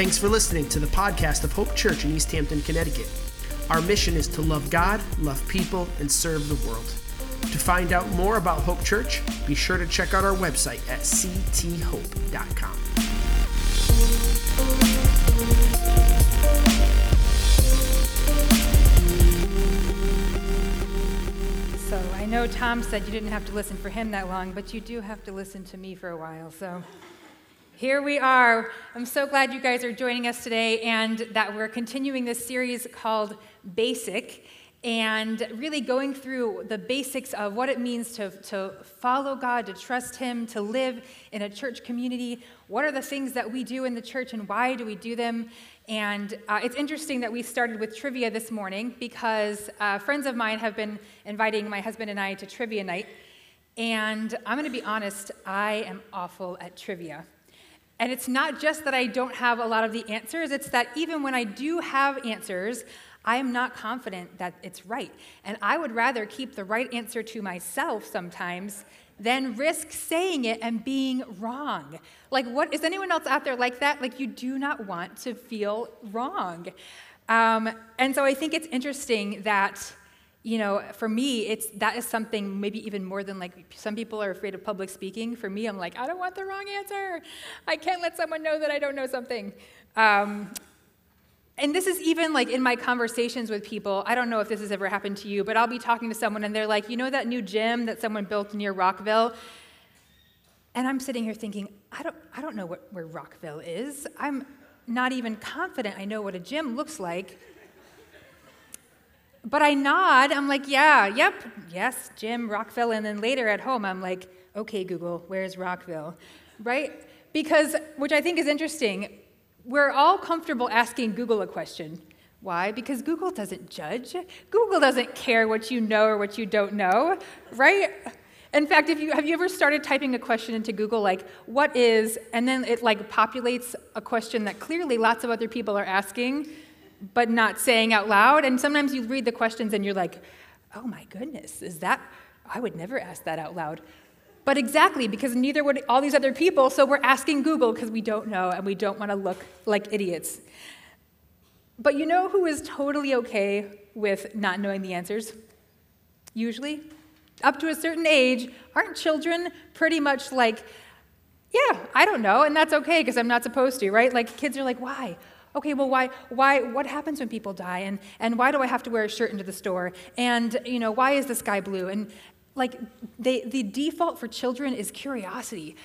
Thanks for listening to the podcast of Hope Church in East Hampton, Connecticut. Our mission is to love God, love people, and serve the world. To find out more about Hope Church, be sure to check out our website at cthope.com. So I know Tom said you didn't have to listen for him that long, but you do have to listen to me for a while. So here we are. I'm so glad you guys are joining us today and that we're continuing this series called Basic and really going through the basics of what it means to, to follow God, to trust Him, to live in a church community. What are the things that we do in the church and why do we do them? And uh, it's interesting that we started with trivia this morning because uh, friends of mine have been inviting my husband and I to trivia night. And I'm going to be honest, I am awful at trivia. And it's not just that I don't have a lot of the answers, it's that even when I do have answers, I am not confident that it's right. And I would rather keep the right answer to myself sometimes than risk saying it and being wrong. Like, what is anyone else out there like that? Like, you do not want to feel wrong. Um, and so I think it's interesting that, you know, for me, it's that is something maybe even more than like some people are afraid of public speaking. For me, I'm like, I don't want the wrong answer. I can't let someone know that I don't know something. Um, and this is even like in my conversations with people. I don't know if this has ever happened to you, but I'll be talking to someone and they're like, you know that new gym that someone built near Rockville? And I'm sitting here thinking, I don't, I don't know what, where Rockville is. I'm not even confident I know what a gym looks like. But I nod. I'm like, yeah, yep, yes, gym, Rockville. And then later at home, I'm like, okay, Google, where's Rockville? Right? Because, which I think is interesting, we're all comfortable asking Google a question. Why? Because Google doesn't judge. Google doesn't care what you know or what you don't know, right? In fact, if you have you ever started typing a question into Google like what is and then it like populates a question that clearly lots of other people are asking but not saying out loud and sometimes you read the questions and you're like, "Oh my goodness, is that I would never ask that out loud." But exactly, because neither would all these other people, so we're asking Google because we don't know and we don't want to look like idiots. But you know who is totally okay with not knowing the answers? Usually? Up to a certain age, aren't children pretty much like, yeah, I don't know, and that's okay because I'm not supposed to, right? Like kids are like, why? Okay, well, why, why, what happens when people die? And, and why do I have to wear a shirt into the store? And, you know, why is the sky blue? And, like they, the default for children is curiosity.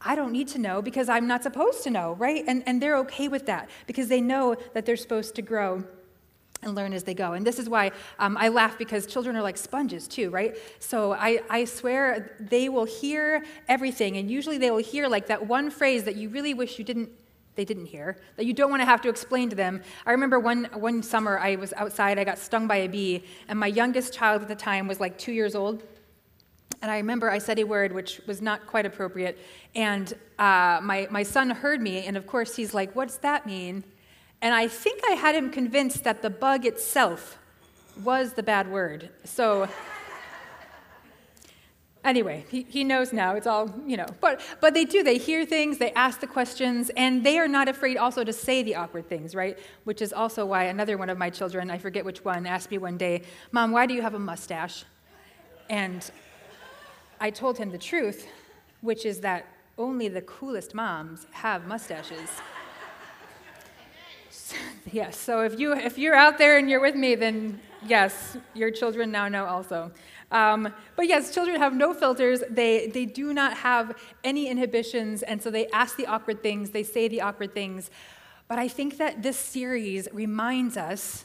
I don't need to know because I'm not supposed to know, right? And, and they're okay with that because they know that they're supposed to grow and learn as they go. And this is why um, I laugh because children are like sponges too, right? So I, I swear they will hear everything, and usually they will hear like that one phrase that you really wish you didn't. They didn't hear that you don't want to have to explain to them. I remember one one summer I was outside. I got stung by a bee, and my youngest child at the time was like two years old and I remember I said a word which was not quite appropriate. And uh, my, my son heard me, and of course he's like, What's that mean? And I think I had him convinced that the bug itself was the bad word. So, anyway, he, he knows now. It's all, you know. But, but they do. They hear things, they ask the questions, and they are not afraid also to say the awkward things, right? Which is also why another one of my children, I forget which one, asked me one day, Mom, why do you have a mustache? And I told him the truth, which is that only the coolest moms have mustaches. yes, so if, you, if you're out there and you're with me, then yes, your children now know also. Um, but yes, children have no filters. They, they do not have any inhibitions, and so they ask the awkward things, they say the awkward things. But I think that this series reminds us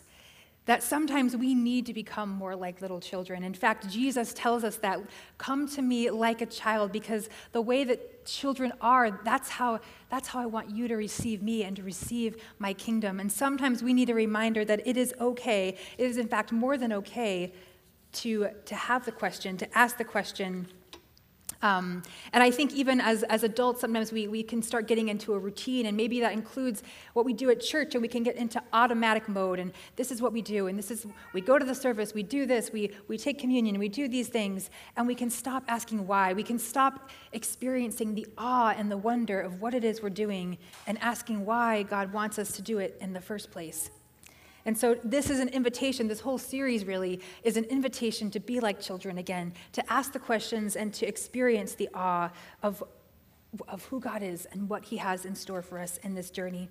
that sometimes we need to become more like little children. In fact, Jesus tells us that come to me like a child because the way that children are, that's how, that's how I want you to receive me and to receive my kingdom. And sometimes we need a reminder that it is okay, it is in fact more than okay to, to have the question, to ask the question, Um, and I think even as, as adults, sometimes we, we can start getting into a routine, and maybe that includes what we do at church, and we can get into automatic mode, and this is what we do, and this is, we go to the service, we do this, we, we take communion, we do these things, and we can stop asking why. We can stop experiencing the awe and the wonder of what it is we're doing and asking why God wants us to do it in the first place. And so, this is an invitation, this whole series really is an invitation to be like children again, to ask the questions and to experience the awe of, of who God is and what He has in store for us in this journey.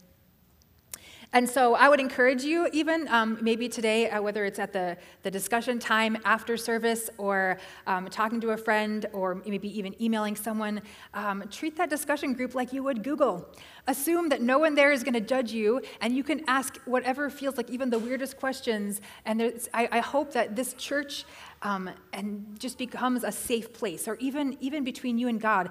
And so I would encourage you, even um, maybe today, uh, whether it's at the, the discussion time after service or um, talking to a friend or maybe even emailing someone, um, treat that discussion group like you would Google. Assume that no one there is going to judge you and you can ask whatever feels like even the weirdest questions. And I, I, hope that this church um, and just becomes a safe place or even, even between you and God.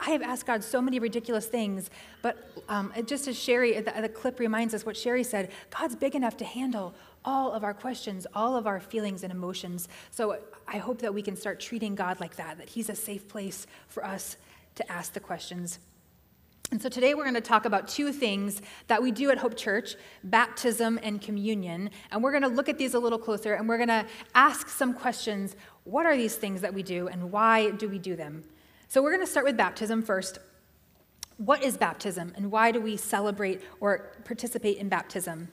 I have asked God so many ridiculous things, but um, just as Sherry, the, the clip reminds us what Sherry said, God's big enough to handle all of our questions, all of our feelings and emotions. So I hope that we can start treating God like that, that He's a safe place for us to ask the questions. And so today we're going to talk about two things that we do at Hope Church baptism and communion. And we're going to look at these a little closer and we're going to ask some questions. What are these things that we do and why do we do them? So we're going to start with baptism first. What is baptism and why do we celebrate or participate in baptism?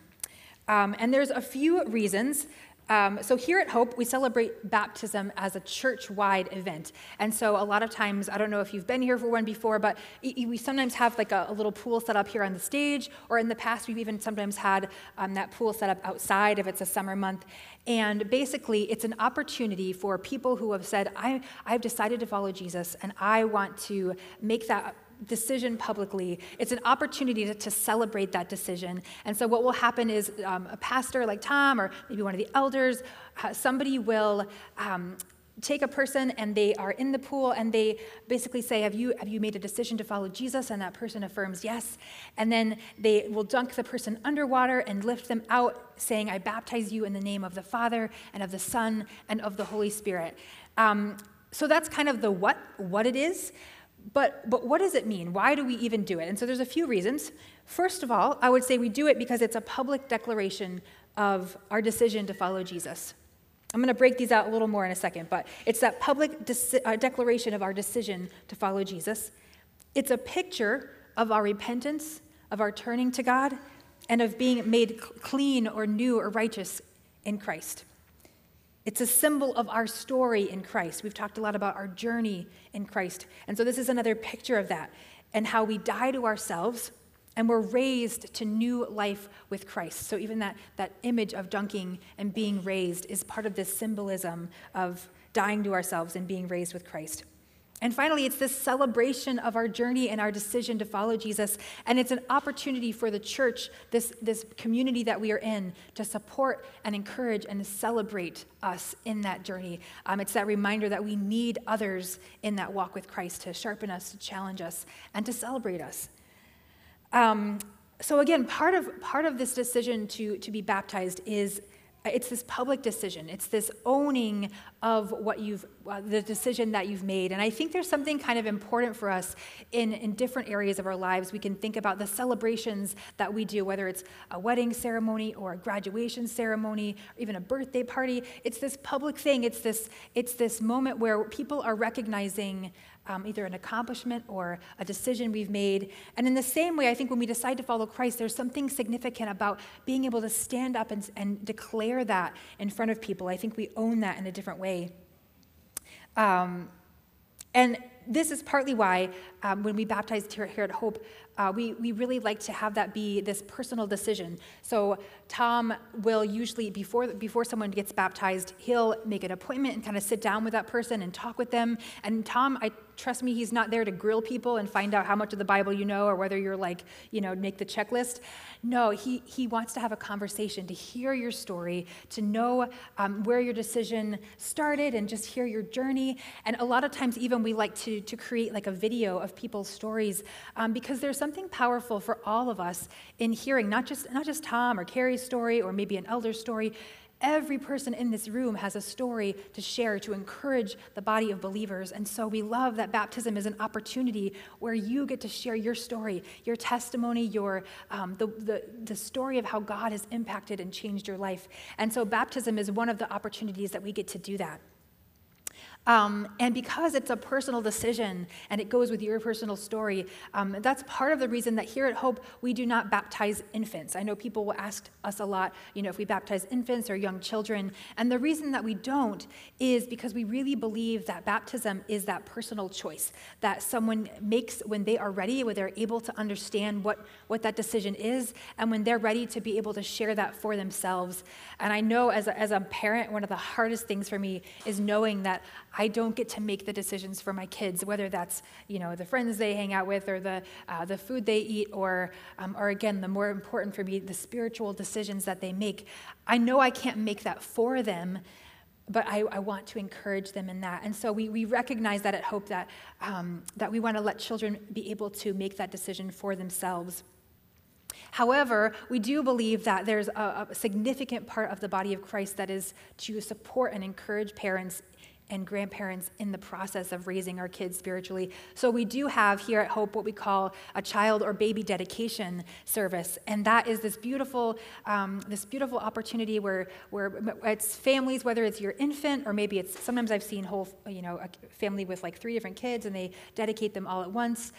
Um, and there's a few reasons. Um, so here at Hope, we celebrate baptism as a church-wide event, and so a lot of times, I don't know if you've been here for one before, but we sometimes have like a, a little pool set up here on the stage, or in the past, we've even sometimes had um, that pool set up outside if it's a summer month. And basically, it's an opportunity for people who have said, I, I've decided to follow Jesus, and I want to make that decision publicly, it's an opportunity to, to, celebrate that decision. And so, what will happen is um, a pastor like Tom, or maybe one of the elders, uh, somebody will. Um, take a person and they are in the pool and they basically say have you have you made a decision to follow jesus and that person affirms yes and then they will dunk the person underwater and lift them out saying i baptize you in the name of the father and of the son and of the holy spirit um, so that's kind of the what what it is but, but what does it mean? Why do we even do it? And so there's a few reasons. First of all, I would say we do it because it's a public declaration of our decision to follow Jesus. I'm going to break these out a little more in a second, but it's that public de- uh, declaration of our decision to follow Jesus. It's a picture of our repentance, of our turning to God, and of being made clean or new or righteous in Christ. It's a symbol of our story in Christ. We've talked a lot about our journey in Christ. And so this is another picture of that and how we die to ourselves and we're raised to new life with Christ. So even that, that image of dunking and being raised is part of this symbolism of dying to ourselves and being raised with Christ. And finally, it's this celebration of our journey and our decision to follow Jesus. And it's an opportunity for the church, this, this community that we are in, to support and encourage and celebrate us in that journey. Um, it's that reminder that we need others in that walk with Christ to sharpen us, to challenge us, and to celebrate us. Um, so again, part of, part of this decision to, to be baptized is it's this public decision. It's this owning of what you've, uh, the decision that you've made. And I think there's something kind of important for us in, in different areas of our lives. We can think about the celebrations that we do, whether it's a wedding ceremony or a graduation ceremony, or even a birthday party. It's this public thing. It's this, it's this moment where people are recognizing um, either an accomplishment or a decision we've made. And in the same way, I think when we decide to follow Christ, there's something significant about being able to stand up and, and declare that in front of people. I think we own that in a different way. Um, and this is partly why um, when we baptized here, here at Hope, uh, we, we really like to have that be this personal decision. So Tom will usually, before, before someone gets baptized, he'll make an appointment and kind of sit down with that person and talk with them. And Tom, I trust me, he's not there to grill people and find out how much of the Bible you know or whether you're like, you know, make the checklist. No, he, he wants to have a conversation, to hear your story, to know um, where your decision started and just hear your journey. And a lot of times, even we like to, to create like a video of people's stories um, because there's something powerful for all of us in hearing not just, not just Tom or Carrie's story or maybe an elder's story, every person in this room has a story to share to encourage the body of believers. And so we love that baptism is an opportunity where you get to share your story, your testimony, your, um, the, the, the story of how God has impacted and changed your life. And so baptism is one of the opportunities that we get to do that. Um, and because it's a personal decision and it goes with your personal story, um, that's part of the reason that here at Hope we do not baptize infants. I know people will ask us a lot, you know, if we baptize infants or young children. And the reason that we don't is because we really believe that baptism is that personal choice that someone makes when they are ready, when they're able to understand what, what that decision is, and when they're ready to be able to share that for themselves. And I know as a, as a parent, one of the hardest things for me is knowing that I don't get to make the decisions for my kids, whether that's you know the friends they hang out with or the uh, the food they eat, or um, or again the more important for me the spiritual decisions that they make. I know I can't make that for them. But I, I want to encourage them in that. And so we, we recognize that at Hope that, um, that we want to let children be able to make that decision for themselves. However, we do believe that there's a, a, significant part of the body of Christ that is to support and encourage parents and grandparents in the process of raising our kids spiritually. So we do have here at Hope what we call a child or baby dedication service, and that is this beautiful, um, this beautiful opportunity where where it's families, whether it's your infant or maybe it's sometimes I've seen whole, you know, a family with like three different kids and they dedicate them all at once.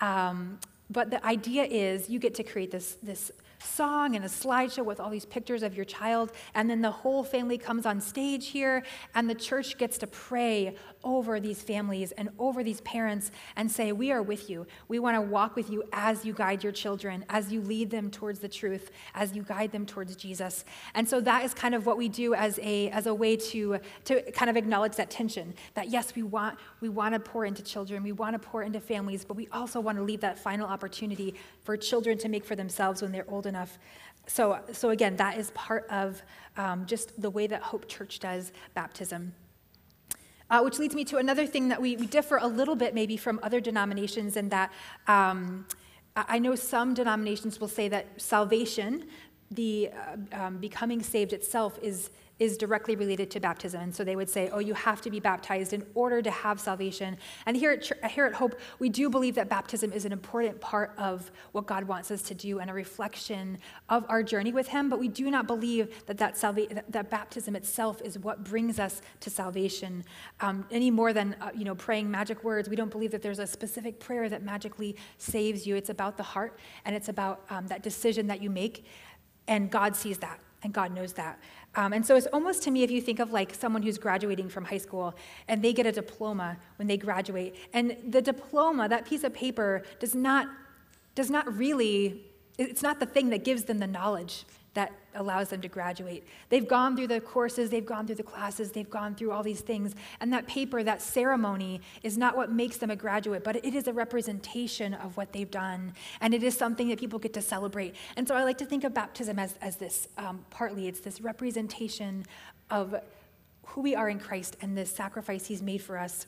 Um, but the idea is you get to create this this song and a slideshow with all these pictures of your child. And then the whole family comes on stage here, and the church gets to pray over these families and over these parents and say, We are with you. We want to walk with you as you guide your children, as you lead them towards the truth, as you guide them towards Jesus. And so that is kind of what we do as a, as a way to, to kind of acknowledge that tension that yes, we want, we want to pour into children, we want to pour into families, but we also want to leave that final opportunity for children to make for themselves when they're old enough. So, so again, that is part of um, just the way that Hope Church does baptism. Uh, which leads me to another thing that we, we, differ a little bit maybe from other denominations in that um, I know some denominations will say that salvation, the uh, um, becoming saved itself, is is directly related to baptism. And so they would say, oh, you have to be baptized in order to have salvation. And here at, here at Hope, we do believe that baptism is an important part of what God wants us to do and a reflection of our journey with Him. But we do not believe that that, salva- that, baptism itself is what brings us to salvation um, any more than uh, you know praying magic words. We don't believe that there's a specific prayer that magically saves you. It's about the heart and it's about um, that decision that you make. And God sees that and God knows that. Um, and so it's almost to me if you think of like someone who's graduating from high school and they get a diploma when they graduate, and the diploma, that piece of paper, does not does not really it's not the thing that gives them the knowledge that allows them to graduate. They've gone through the courses, they've gone through the classes, they've gone through all these things. And that paper, that ceremony, is not what makes them a graduate, but it is a representation of what they've done. And it is something that people get to celebrate. And so I like to think of baptism as, as this um, partly, it's this representation of who we are in Christ and the sacrifice he's made for us.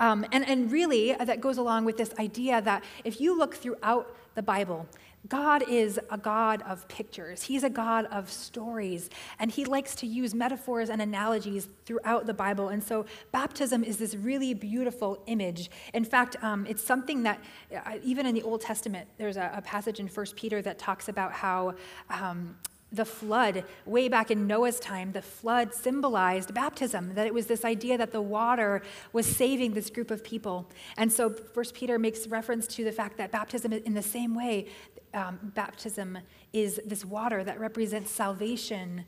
Um, and, and really, that goes along with this idea that if you look throughout the Bible, God is a God of pictures. He's a God of stories, and He likes to use metaphors and analogies throughout the Bible. And so, baptism is this really beautiful image. In fact, um, it's something that, uh, even in the Old Testament, there's a, a passage in 1 Peter that talks about how. Um, the flood, way back in Noah's time, the flood symbolized baptism, that it was this idea that the water was saving this group of people. And so First Peter makes reference to the fact that baptism, in the same way, um, baptism is this water that represents salvation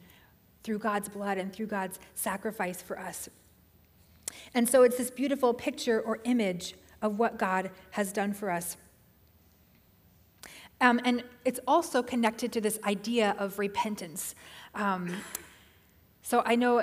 through God's blood and through God's sacrifice for us. And so it's this beautiful picture or image of what God has done for us. Um, and it's also connected to this idea of repentance. Um, so I know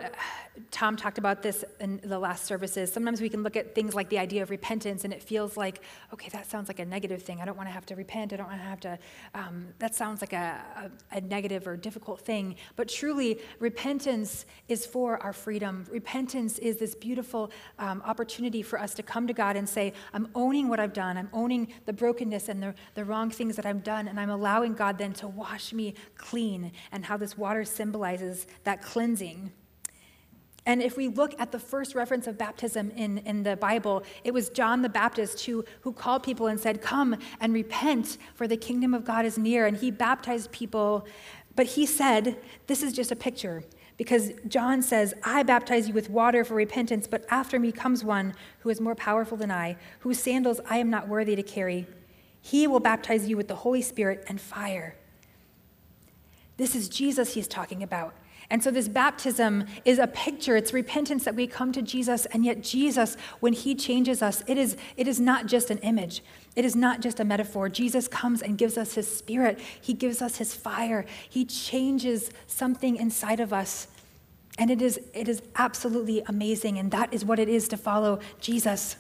Tom talked about this in the last services. Sometimes we can look at things like the idea of repentance, and it feels like, okay, that sounds like a negative thing. I don't want to have to repent. I don't want to have to, um, that sounds like a, a, a negative or difficult thing. But truly, repentance is for our freedom. Repentance is this beautiful um, opportunity for us to come to God and say, I'm owning what I've done. I'm owning the brokenness and the, the wrong things that I've done, and I'm allowing God then to wash me clean, and how this water symbolizes that cleansing. And if we look at the first reference of baptism in, in the Bible, it was John the Baptist who, who called people and said, Come and repent, for the kingdom of God is near. And he baptized people. But he said, This is just a picture. Because John says, I baptize you with water for repentance, but after me comes one who is more powerful than I, whose sandals I am not worthy to carry. He will baptize you with the Holy Spirit and fire. This is Jesus he's talking about. And so, this baptism is a picture, it's repentance that we come to Jesus, and yet, Jesus, when He changes us, it is, it is not just an image, it is not just a metaphor. Jesus comes and gives us His Spirit, He gives us His fire, He changes something inside of us. And it is, it is absolutely amazing, and that is what it is to follow Jesus.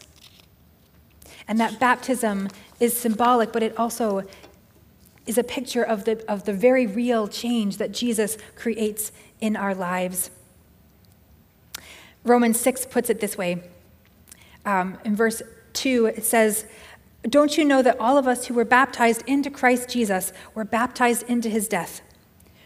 And that baptism is symbolic, but it also is a picture of the, of the very real change that Jesus creates in our lives. Romans 6 puts it this way. Um, in verse 2, it says, Don't you know that all of us who were baptized into Christ Jesus were baptized into his death?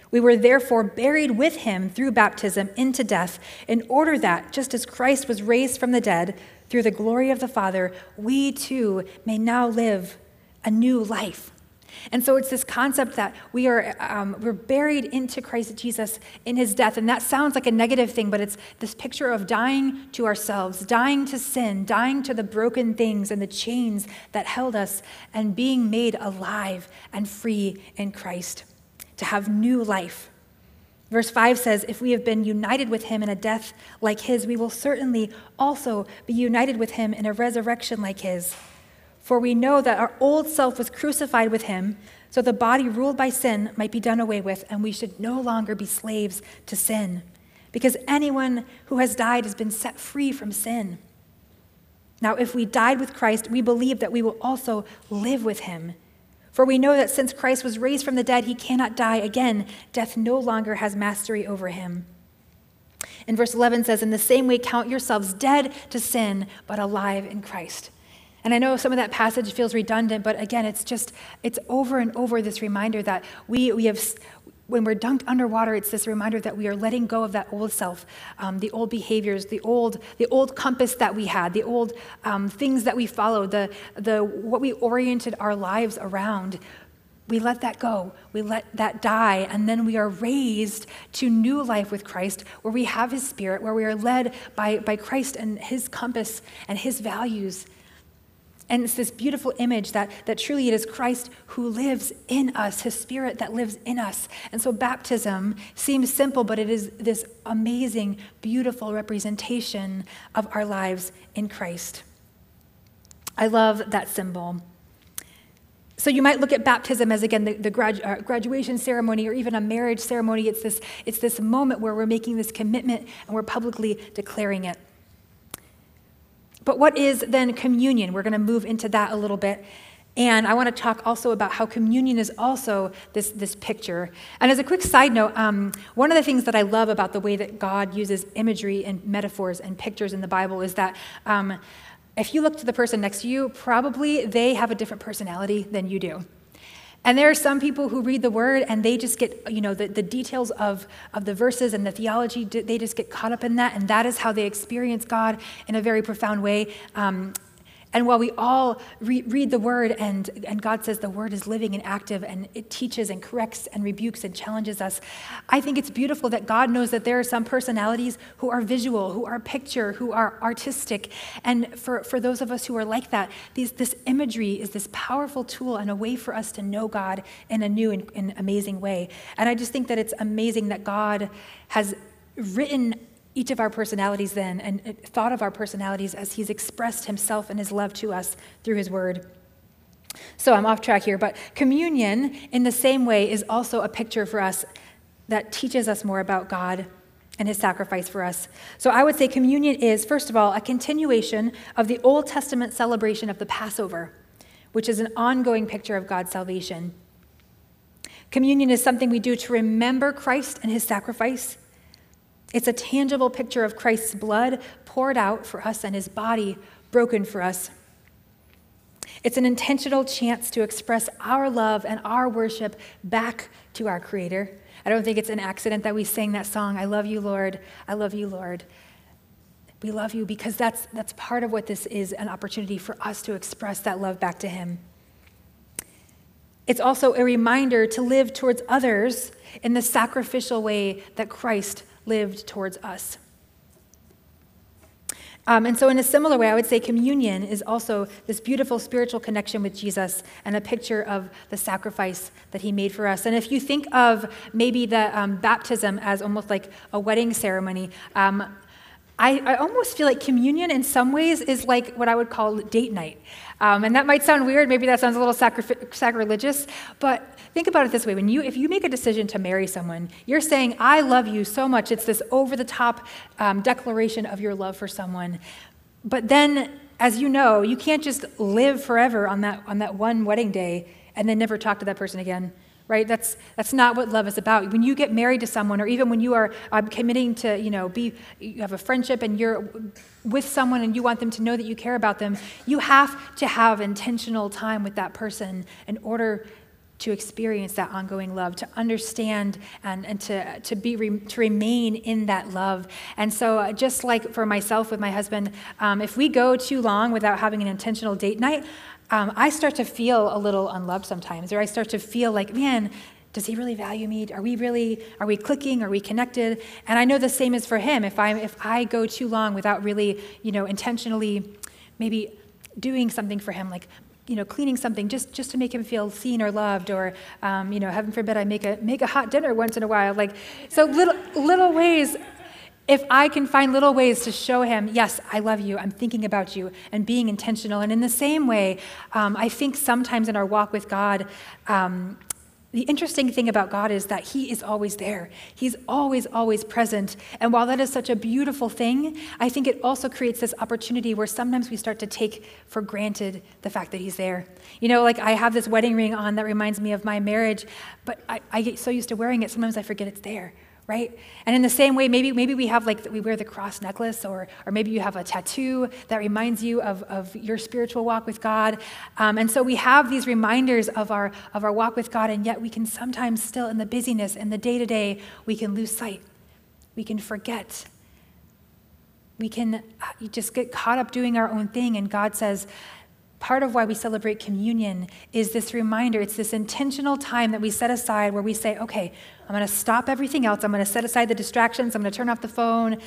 We were therefore buried with him through baptism into death, in order that, just as Christ was raised from the dead through the glory of the Father, we too may now live a new life. And so it's this concept that we are um, we're buried into Christ Jesus in his death. And that sounds like a negative thing, but it's this picture of dying to ourselves, dying to sin, dying to the broken things and the chains that held us, and being made alive and free in Christ to have new life. Verse 5 says, If we have been united with him in a death like his, we will certainly also be united with him in a resurrection like his. For we know that our old self was crucified with him, so the body ruled by sin might be done away with, and we should no longer be slaves to sin. Because anyone who has died has been set free from sin. Now, if we died with Christ, we believe that we will also live with him. For we know that since Christ was raised from the dead, he cannot die again. Death no longer has mastery over him. And verse 11 says, In the same way, count yourselves dead to sin, but alive in Christ. And I know some of that passage feels redundant, but again, it's just, it's over and over this reminder that we, we have, when we're dunked underwater, it's this reminder that we are letting go of that old self, um, the old behaviors, the old, the old compass that we had, the old um, things that we followed, the, the, what we oriented our lives around. We let that go. We let that die. And then we are raised to new life with Christ, where we have his spirit, where we are led by, by Christ and his compass and his values. And it's this beautiful image that, that truly it is Christ who lives in us, his spirit that lives in us. And so baptism seems simple, but it is this amazing, beautiful representation of our lives in Christ. I love that symbol. So you might look at baptism as again the, the gradu- uh, graduation ceremony or even a marriage ceremony. It's this, it's this moment where we're making this commitment and we're publicly declaring it. But what is then communion? We're going to move into that a little bit. And I want to talk also about how communion is also this, this picture. And as a quick side note, um, one of the things that I love about the way that God uses imagery and metaphors and pictures in the Bible is that um, if you look to the person next to you, probably they have a different personality than you do. And there are some people who read the word and they just get, you know, the, the details of, of the verses and the theology, they just get caught up in that. And that is how they experience God in a very profound way. Um, and while we all re- read the word and, and God says the word is living and active and it teaches and corrects and rebukes and challenges us, I think it's beautiful that God knows that there are some personalities who are visual, who are picture, who are artistic. And for, for those of us who are like that, these, this imagery is this powerful tool and a way for us to know God in a new and, and amazing way. And I just think that it's amazing that God has written each of our personalities then and uh, thought of our personalities as he's expressed himself and his love to us through his word. So I'm off track here, but communion in the same way is also a picture for us that teaches us more about God and his sacrifice for us. So I would say communion is, first of all, a continuation of the Old Testament celebration of the Passover, which is an ongoing picture of God's salvation. Communion is something we do to remember Christ and his sacrifice. It's a tangible picture of Christ's blood poured out for us and his body broken for us. It's an intentional chance to express our love and our worship back to our Creator. I don't think it's an accident that we sang that song, I love you, Lord, I love you, Lord. We love you because that's, that's part of what this is an opportunity for us to express that love back to Him. It's also a reminder to live towards others in the sacrificial way that Christ lived towards us. Um, and so, in a similar way, I would say communion is also this beautiful spiritual connection with Jesus and a picture of the sacrifice that he made for us. And if you think of maybe the um, baptism as almost like a wedding ceremony, um, I, I, almost feel like communion in some ways is like what I would call date night. Um, and that might sound weird, maybe that sounds a little sacri- sacrilegious, but think about it this way. When you if you make a decision to marry someone you're saying i love you so much. It's this over the top um, declaration of your love for someone. But then as you know you can't just live forever on that on that one wedding day and then never talk to that person again right that's that's not what love is about when you get married to someone or even when you are um, committing to you know be you have a friendship and you're with someone and you want them to know that you care about them you have to have intentional time with that person in order to experience that ongoing love, to understand and, and to, to, be, to remain in that love. And so, uh, just like for myself with my husband, um, if we go too long without having an intentional date night, um, I start to feel a little unloved sometimes, or I start to feel like, man, does he really value me? Are we really, are we clicking? Are we connected? And I know the same is for him. If I, if I go too long without really, you know, intentionally maybe doing something for him, like you know, cleaning something just, just to make him feel seen or loved, or, um, you know, heaven forbid I make a, make a hot dinner once in a while. Like, so little, little ways, if I can find little ways to show him, yes, I love you, I'm thinking about you, and being intentional. And in the same way, um, I think sometimes in our walk with God, um, the interesting thing about God is that He is always there. He's always, always present. And while that is such a beautiful thing, I think it also creates this opportunity where sometimes we start to take for granted the fact that He's there. You know, like I have this wedding ring on that reminds me of my marriage, but I, I get so used to wearing it, sometimes I forget it's there right? And in the same way, maybe, maybe we have like, we wear the cross necklace, or, or maybe you have a tattoo that reminds you of, of your spiritual walk with God. Um, and so we have these reminders of our, of our walk with God, and yet we can sometimes still, in the busyness, in the day to day, we can lose sight. We can forget. We can uh, just get caught up doing our own thing, and God says, part of why we celebrate communion is this reminder. It's this intentional time that we set aside where we say, okay, I'm going to stop everything else. I'm going to set aside the distractions. I'm going to turn off the phone.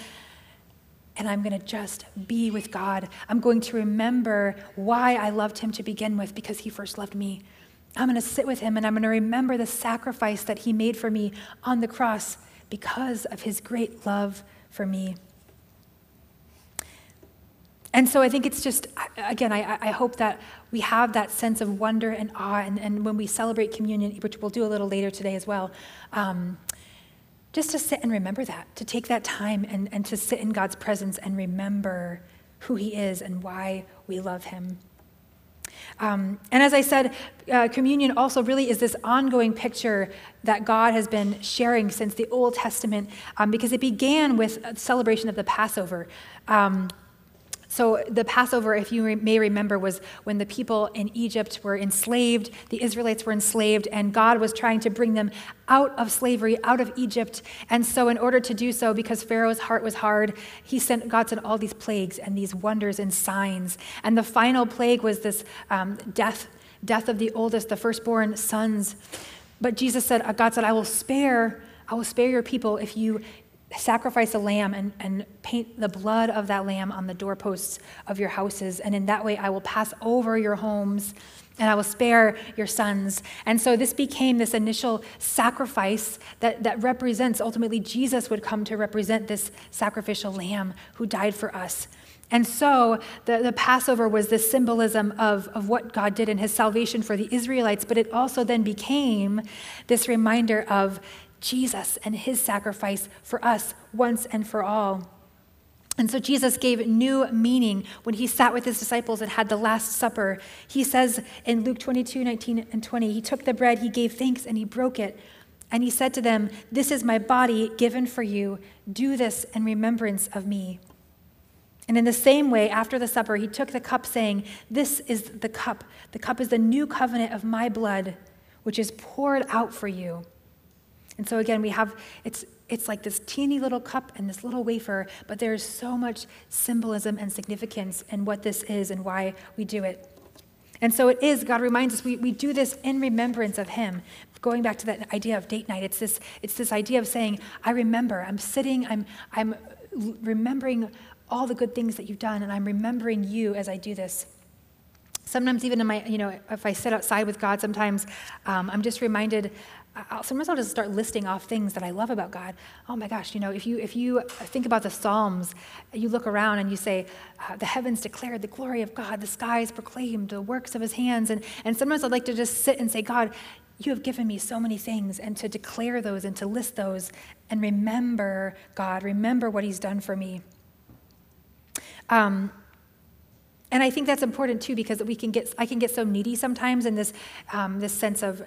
And I'm going to just be with God. I'm going to remember why I loved him to begin with because he first loved me. I'm going to sit with him and I'm going to remember the sacrifice that he made for me on the cross because of his great love for me. And so I think it's just, again, I, I hope that we have that sense of wonder and awe. And, and when we celebrate communion, which we'll do a little later today as well, um, just to sit and remember that, to take that time and, and to sit in God's presence and remember who He is and why we love Him. Um, and as I said, uh, communion also really is this ongoing picture that God has been sharing since the Old Testament um, because it began with celebration of the Passover. Um, so, the Passover, if you may remember, was when the people in Egypt were enslaved, the Israelites were enslaved, and God was trying to bring them out of slavery, out of Egypt. And so, in order to do so, because Pharaoh's heart was hard, he sent, God sent all these plagues and these wonders and signs. And the final plague was this um, death, death of the oldest, the firstborn sons. But Jesus said, God said, I will spare, I will spare your people if you sacrifice a lamb and, and paint the blood of that lamb on the doorposts of your houses. And in that way, I will pass over your homes and I will spare your sons. And so this became this initial sacrifice that, that represents ultimately Jesus would come to represent this sacrificial lamb who died for us. And so the, the Passover was this symbolism of, of what God did in his salvation for the Israelites, but it also then became this reminder of Jesus and his sacrifice for us once and for all. And so Jesus gave new meaning when he sat with his disciples and had the Last Supper. He says in Luke 22, 19 and 20, he took the bread, he gave thanks, and he broke it. And he said to them, This is my body given for you. Do this in remembrance of me. And in the same way, after the supper, he took the cup, saying, This is the cup. The cup is the new covenant of my blood, which is poured out for you. And so again, we have it's it's like this teeny little cup and this little wafer, but there's so much symbolism and significance in what this is and why we do it. And so it is, God reminds us, we, we do this in remembrance of Him. Going back to that idea of date night, it's this, it's this idea of saying, I remember, I'm sitting, I'm, I'm remembering all the good things that you've done, and I'm remembering you as I do this. Sometimes, even in my, you know, if I sit outside with God, sometimes um, I'm just reminded. I'll, sometimes I'll just start listing off things that I love about God. Oh my gosh, you know, if you if you think about the Psalms, you look around and you say, uh, "The heavens declared the glory of God; the skies proclaimed the works of His hands." And and sometimes I'd like to just sit and say, "God, you have given me so many things," and to declare those and to list those and remember God, remember what He's done for me. Um, and I think that's important too because we can get, I can get so needy sometimes in this, um, this sense of,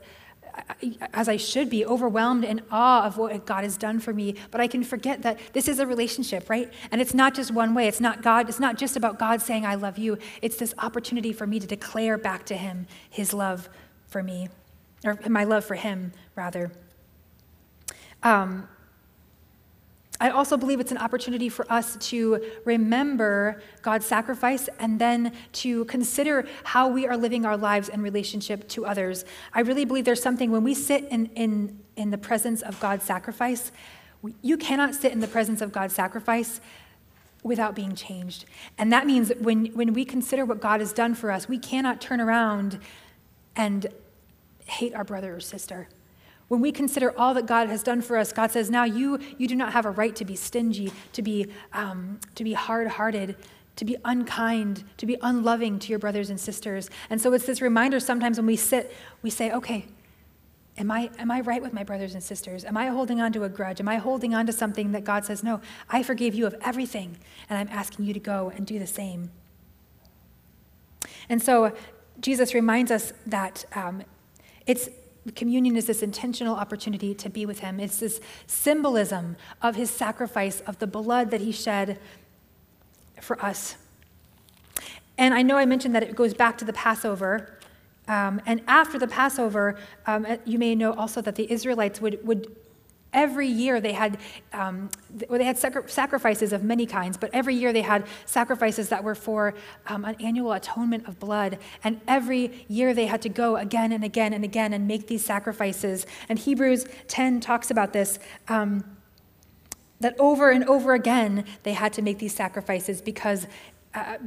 as I should be, overwhelmed in awe of what God has done for me. But I can forget that this is a relationship, right? And it's not just one way. It's not God. It's not just about God saying, "I love you." It's this opportunity for me to declare back to Him His love for me, or my love for Him, rather. Um, I also believe it's an opportunity for us to remember God's sacrifice and then to consider how we are living our lives in relationship to others. I really believe there's something when we sit in, in, in the presence of God's sacrifice, you cannot sit in the presence of God's sacrifice without being changed. And that means when, when we consider what God has done for us, we cannot turn around and hate our brother or sister. When we consider all that God has done for us, God says, now you, you do not have a right to be stingy, to be, um, to be hard hearted, to be unkind, to be unloving to your brothers and sisters. And so it's this reminder sometimes when we sit, we say, okay, am I, am I right with my brothers and sisters? Am I holding on to a grudge? Am I holding on to something that God says, no, I forgave you of everything, and I'm asking you to go and do the same? And so Jesus reminds us that um, it's communion is this intentional opportunity to be with him. It's this symbolism of his sacrifice, of the blood that he shed for us. And I know I mentioned that it goes back to the Passover. Um, and after the Passover, um, you may know also that the Israelites would, would Every year they had, um, well, they had sacrifices of many kinds, but every year they had sacrifices that were for um, an annual atonement of blood. And every year they had to go again and again and again and make these sacrifices. And Hebrews 10 talks about this. Um, that over and over again they had to make these sacrifices because uh,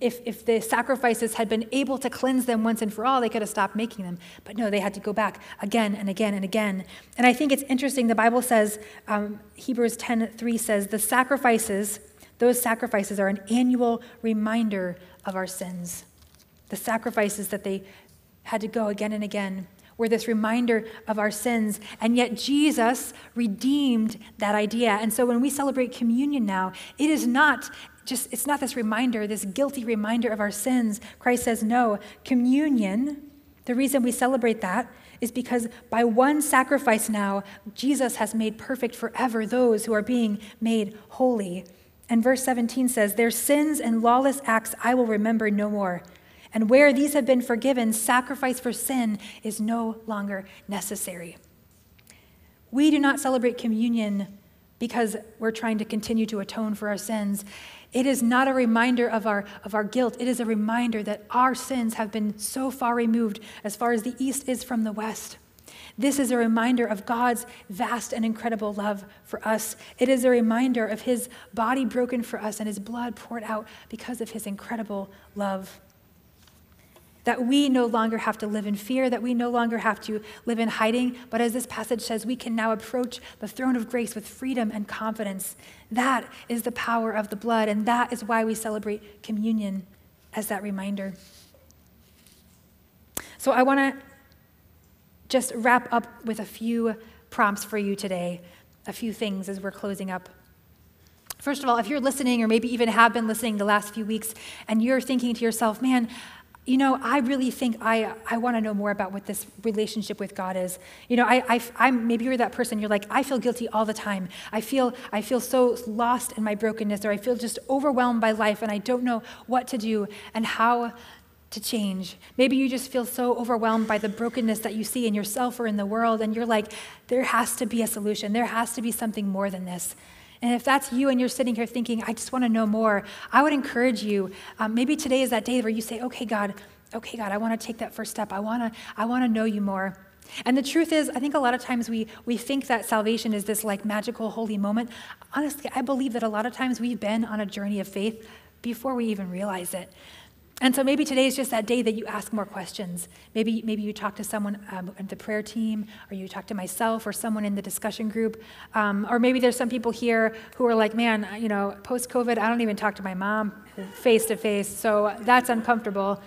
if, if the sacrifices had been able to cleanse them once and for all, they could have stopped making them. But no, they had to go back again and again and again. And I think it's interesting. The Bible says, um, Hebrews 10 3 says, the sacrifices, those sacrifices are an annual reminder of our sins. The sacrifices that they had to go again and again were this reminder of our sins. And yet Jesus redeemed that idea. And so when we celebrate communion now, it is not just, it's not this reminder, this guilty reminder of our sins. Christ says, no, communion, the reason we celebrate that is because by one sacrifice now, Jesus has made perfect forever those who are being made holy. And verse 17 says, Their sins and lawless acts I will remember no more. And where these have been forgiven, sacrifice for sin is no longer necessary. We do not celebrate communion because we're trying to continue to atone for our sins. It is not a reminder of our, of our guilt. It is a reminder that our sins have been so far removed as far as the east is from the west. This is a reminder of God's vast and incredible love for us. It is a reminder of his body broken for us and his blood poured out because of his incredible love that we no longer have to live in fear, that we no longer have to live in hiding, but as this passage says, we can now approach the throne of grace with freedom and confidence. That is the power of the blood, and that is why we celebrate communion as that reminder. So I want to just wrap up with a few prompts for you today, a few things as we're closing up. First of all, if you're listening, or maybe even have been listening the last few weeks, and you're thinking to yourself, man, you know, I really think I, I want to know more about what this relationship with God is. You know, I, I, I'm, maybe you're that person, you're like, I feel guilty all the time. I feel, I feel so lost in my brokenness, or I feel just overwhelmed by life, and I don't know what to do and how to change. Maybe you just feel so overwhelmed by the brokenness that you see in yourself or in the world, and you're like, there has to be a solution. There has to be something more than this. And if that's you and you're sitting here thinking, I just want to know more, I would encourage you. Um, maybe today is that day where you say, okay, God, okay, God, I want to take that first step. I want to, I want to know you more. And the truth is, I think a lot of times we, we think that salvation is this like magical holy moment. Honestly, I believe that a lot of times we've been on a journey of faith before we even realize it. And so maybe today is just that day that you ask more questions. Maybe, maybe you talk to someone um, in the prayer team, or you talk to myself, or someone in the discussion group. Um, or maybe there's some people here who are like, man, you know, post COVID, I don't even talk to my mom face to face, so that's uncomfortable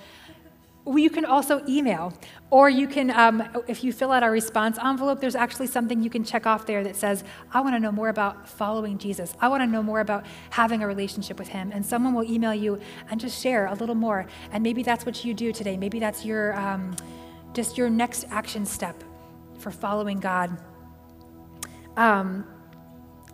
you can also email, or you can, um, if you fill out our response envelope, there's actually something you can check off there that says, I want to know more about following Jesus. I want to know more about having a relationship with Him. And someone will email you and just share a little more. And maybe that's what you do today. Maybe that's your, um, just your next action step for following God. Um,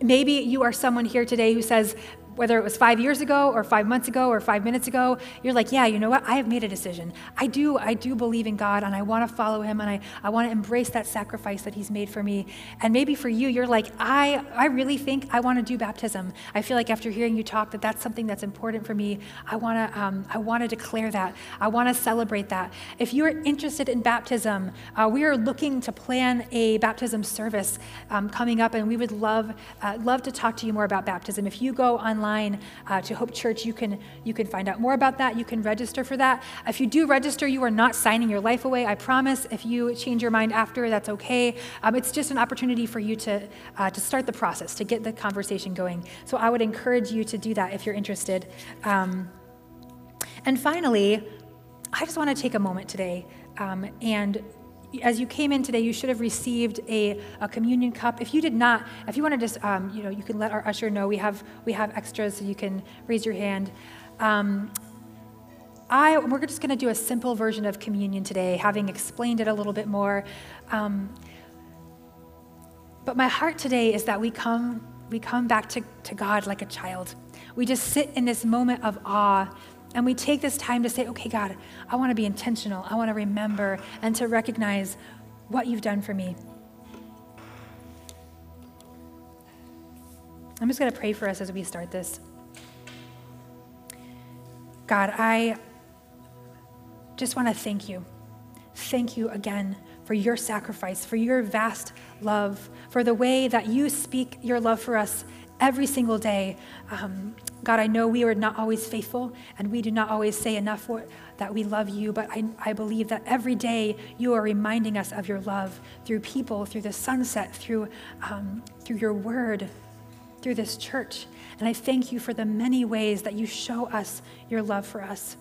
maybe you are someone here today who says, whether it was five years ago or five months ago or five minutes ago, you're like, yeah, you know what? I have made a decision. I do, I do believe in God and I want to follow him and I, I want to embrace that sacrifice that he's made for me. And maybe for you, you're like, I, I really think I want to do baptism. I feel like after hearing you talk that that's something that's important for me. I want to, um, I want to declare that. I want to celebrate that. If you are interested in baptism, uh, we are looking to plan a baptism service um, coming up and we would love, uh, love to talk to you more about baptism. If you go online, online uh, to Hope Church. You can, you can find out more about that. You can register for that. If you do register, you are not signing your life away, I promise. If you change your mind after, that's okay. Um, it's just an opportunity for you to, uh, to start the process, to get the conversation going. So I would encourage you to do that if you're interested. Um, and finally, I just want to take a moment today um, and as you came in today, you should have received a, a communion cup. If you did not, if you want to just, um, you know, you can let our usher know. We have we have extras, so you can raise your hand. Um, I we're just going to do a simple version of communion today, having explained it a little bit more. Um, but my heart today is that we come we come back to, to God like a child. We just sit in this moment of awe and we take this time to say, okay, God, I want to be intentional. I want to remember and to recognize what you've done for me. I'm just going to pray for us as we start this. God, I just want to thank you. Thank you again for your sacrifice, for your vast love, for the way that you speak your love for us every single day. Um, God, I know we are not always faithful and we do not always say enough for, that we love you, but I, I believe that every day you are reminding us of your love through people, through the sunset, through, um, through your word, through this church. And I thank you for the many ways that you show us your love for us.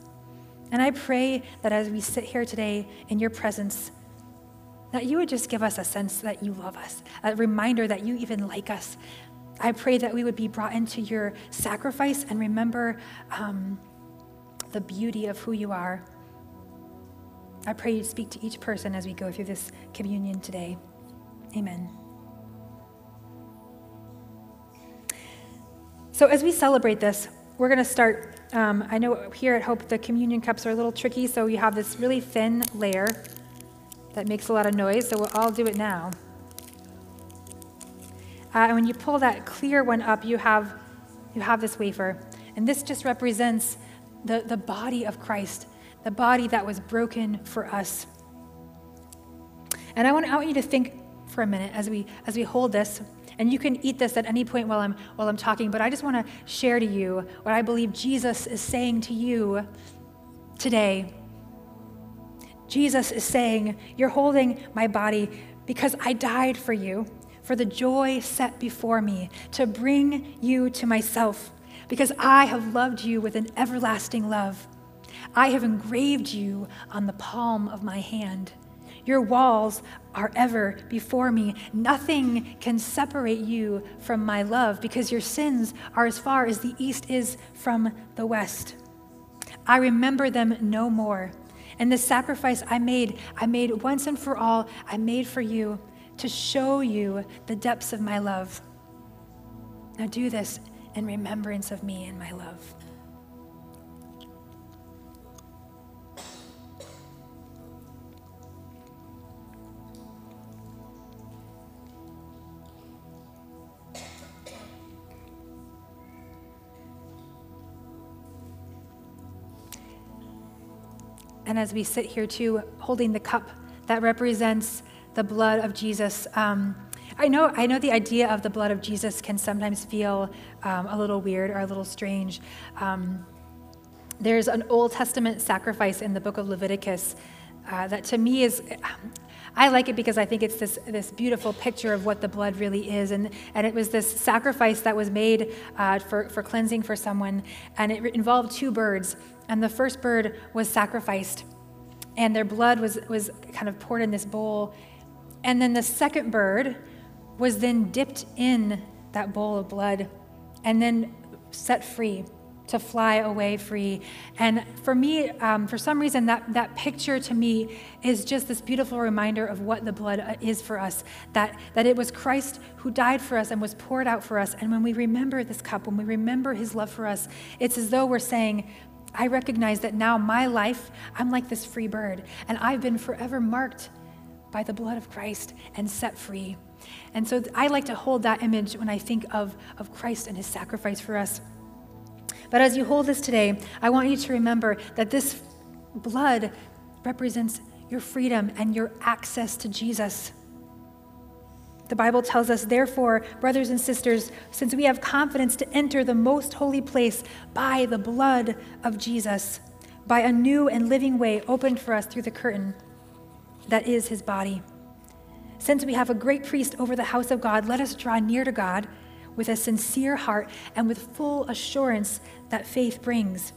And I pray that as we sit here today in your presence, that you would just give us a sense that you love us, a reminder that you even like us, I pray that we would be brought into your sacrifice and remember um, the beauty of who you are. I pray you'd speak to each person as we go through this communion today. Amen. So, as we celebrate this, we're going to start. Um, I know here at Hope the communion cups are a little tricky, so you have this really thin layer that makes a lot of noise, so we'll all do it now. Uh, and when you pull that clear one up, you have, you have this wafer. And this just represents the, the body of Christ, the body that was broken for us. And I want, I want you to think for a minute as we, as we hold this. And you can eat this at any point while I'm, while I'm talking, but I just want to share to you what I believe Jesus is saying to you today. Jesus is saying, You're holding my body because I died for you for the joy set before me to bring you to myself, because I have loved you with an everlasting love. I have engraved you on the palm of my hand. Your walls are ever before me. Nothing can separate you from my love because your sins are as far as the east is from the west. I remember them no more. And the sacrifice I made, I made once and for all, I made for you to show you the depths of my love. Now do this in remembrance of me and my love. And as we sit here too, holding the cup that represents the blood of Jesus, um, I know, I know the idea of the blood of Jesus can sometimes feel um, a little weird or a little strange. Um, there's an Old Testament sacrifice in the book of Leviticus uh, that to me is, I like it because I think it's this, this beautiful picture of what the blood really is. And, and it was this sacrifice that was made uh, for, for cleansing for someone, and it involved two birds and the first bird was sacrificed, and their blood was, was kind of poured in this bowl. And then the second bird was then dipped in that bowl of blood and then set free to fly away free. And for me, um, for some reason, that, that picture to me is just this beautiful reminder of what the blood uh, is for us that, that it was Christ who died for us and was poured out for us. And when we remember this cup, when we remember his love for us, it's as though we're saying, I recognize that now my life, I'm like this free bird, and I've been forever marked by the blood of Christ and set free. And so I like to hold that image when I think of, of Christ and his sacrifice for us. But as you hold this today, I want you to remember that this blood represents your freedom and your access to Jesus. The Bible tells us, therefore, brothers and sisters, since we have confidence to enter the most holy place by the blood of Jesus, by a new and living way opened for us through the curtain that is his body. Since we have a great priest over the house of God, let us draw near to God with a sincere heart and with full assurance that faith brings,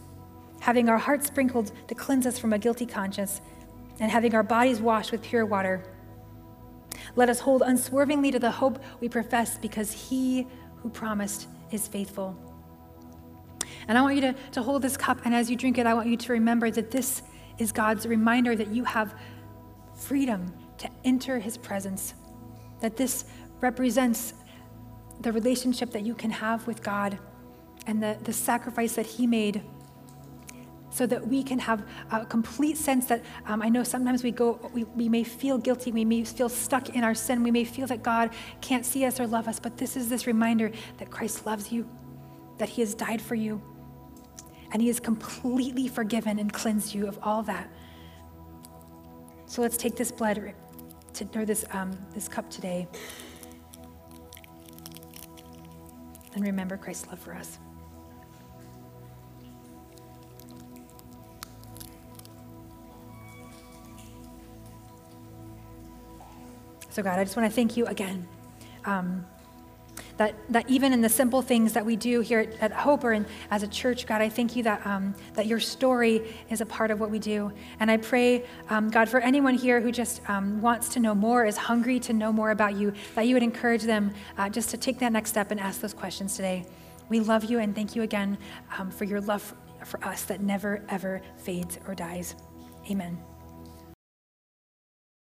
having our hearts sprinkled to cleanse us from a guilty conscience, and having our bodies washed with pure water. Let us hold unswervingly to the hope we profess because he who promised is faithful. And I want you to, to hold this cup, and as you drink it, I want you to remember that this is God's reminder that you have freedom to enter his presence, that this represents the relationship that you can have with God and the, the sacrifice that he made so that we can have a complete sense that um, I know sometimes we go, we, we may feel guilty, we may feel stuck in our sin, we may feel that God can't see us or love us, but this is this reminder that Christ loves you, that He has died for you, and He has completely forgiven and cleansed you of all that. So let's take this blood to, or this, um, this cup today and remember Christ's love for us. So, God, I just want to thank you again. Um, that, that even in the simple things that we do here at, at Hope or in, as a church, God, I thank you that, um, that your story is a part of what we do. And I pray, um, God, for anyone here who just um, wants to know more, is hungry to know more about you, that you would encourage them uh, just to take that next step and ask those questions today. We love you and thank you again um, for your love for, for us that never, ever fades or dies. Amen.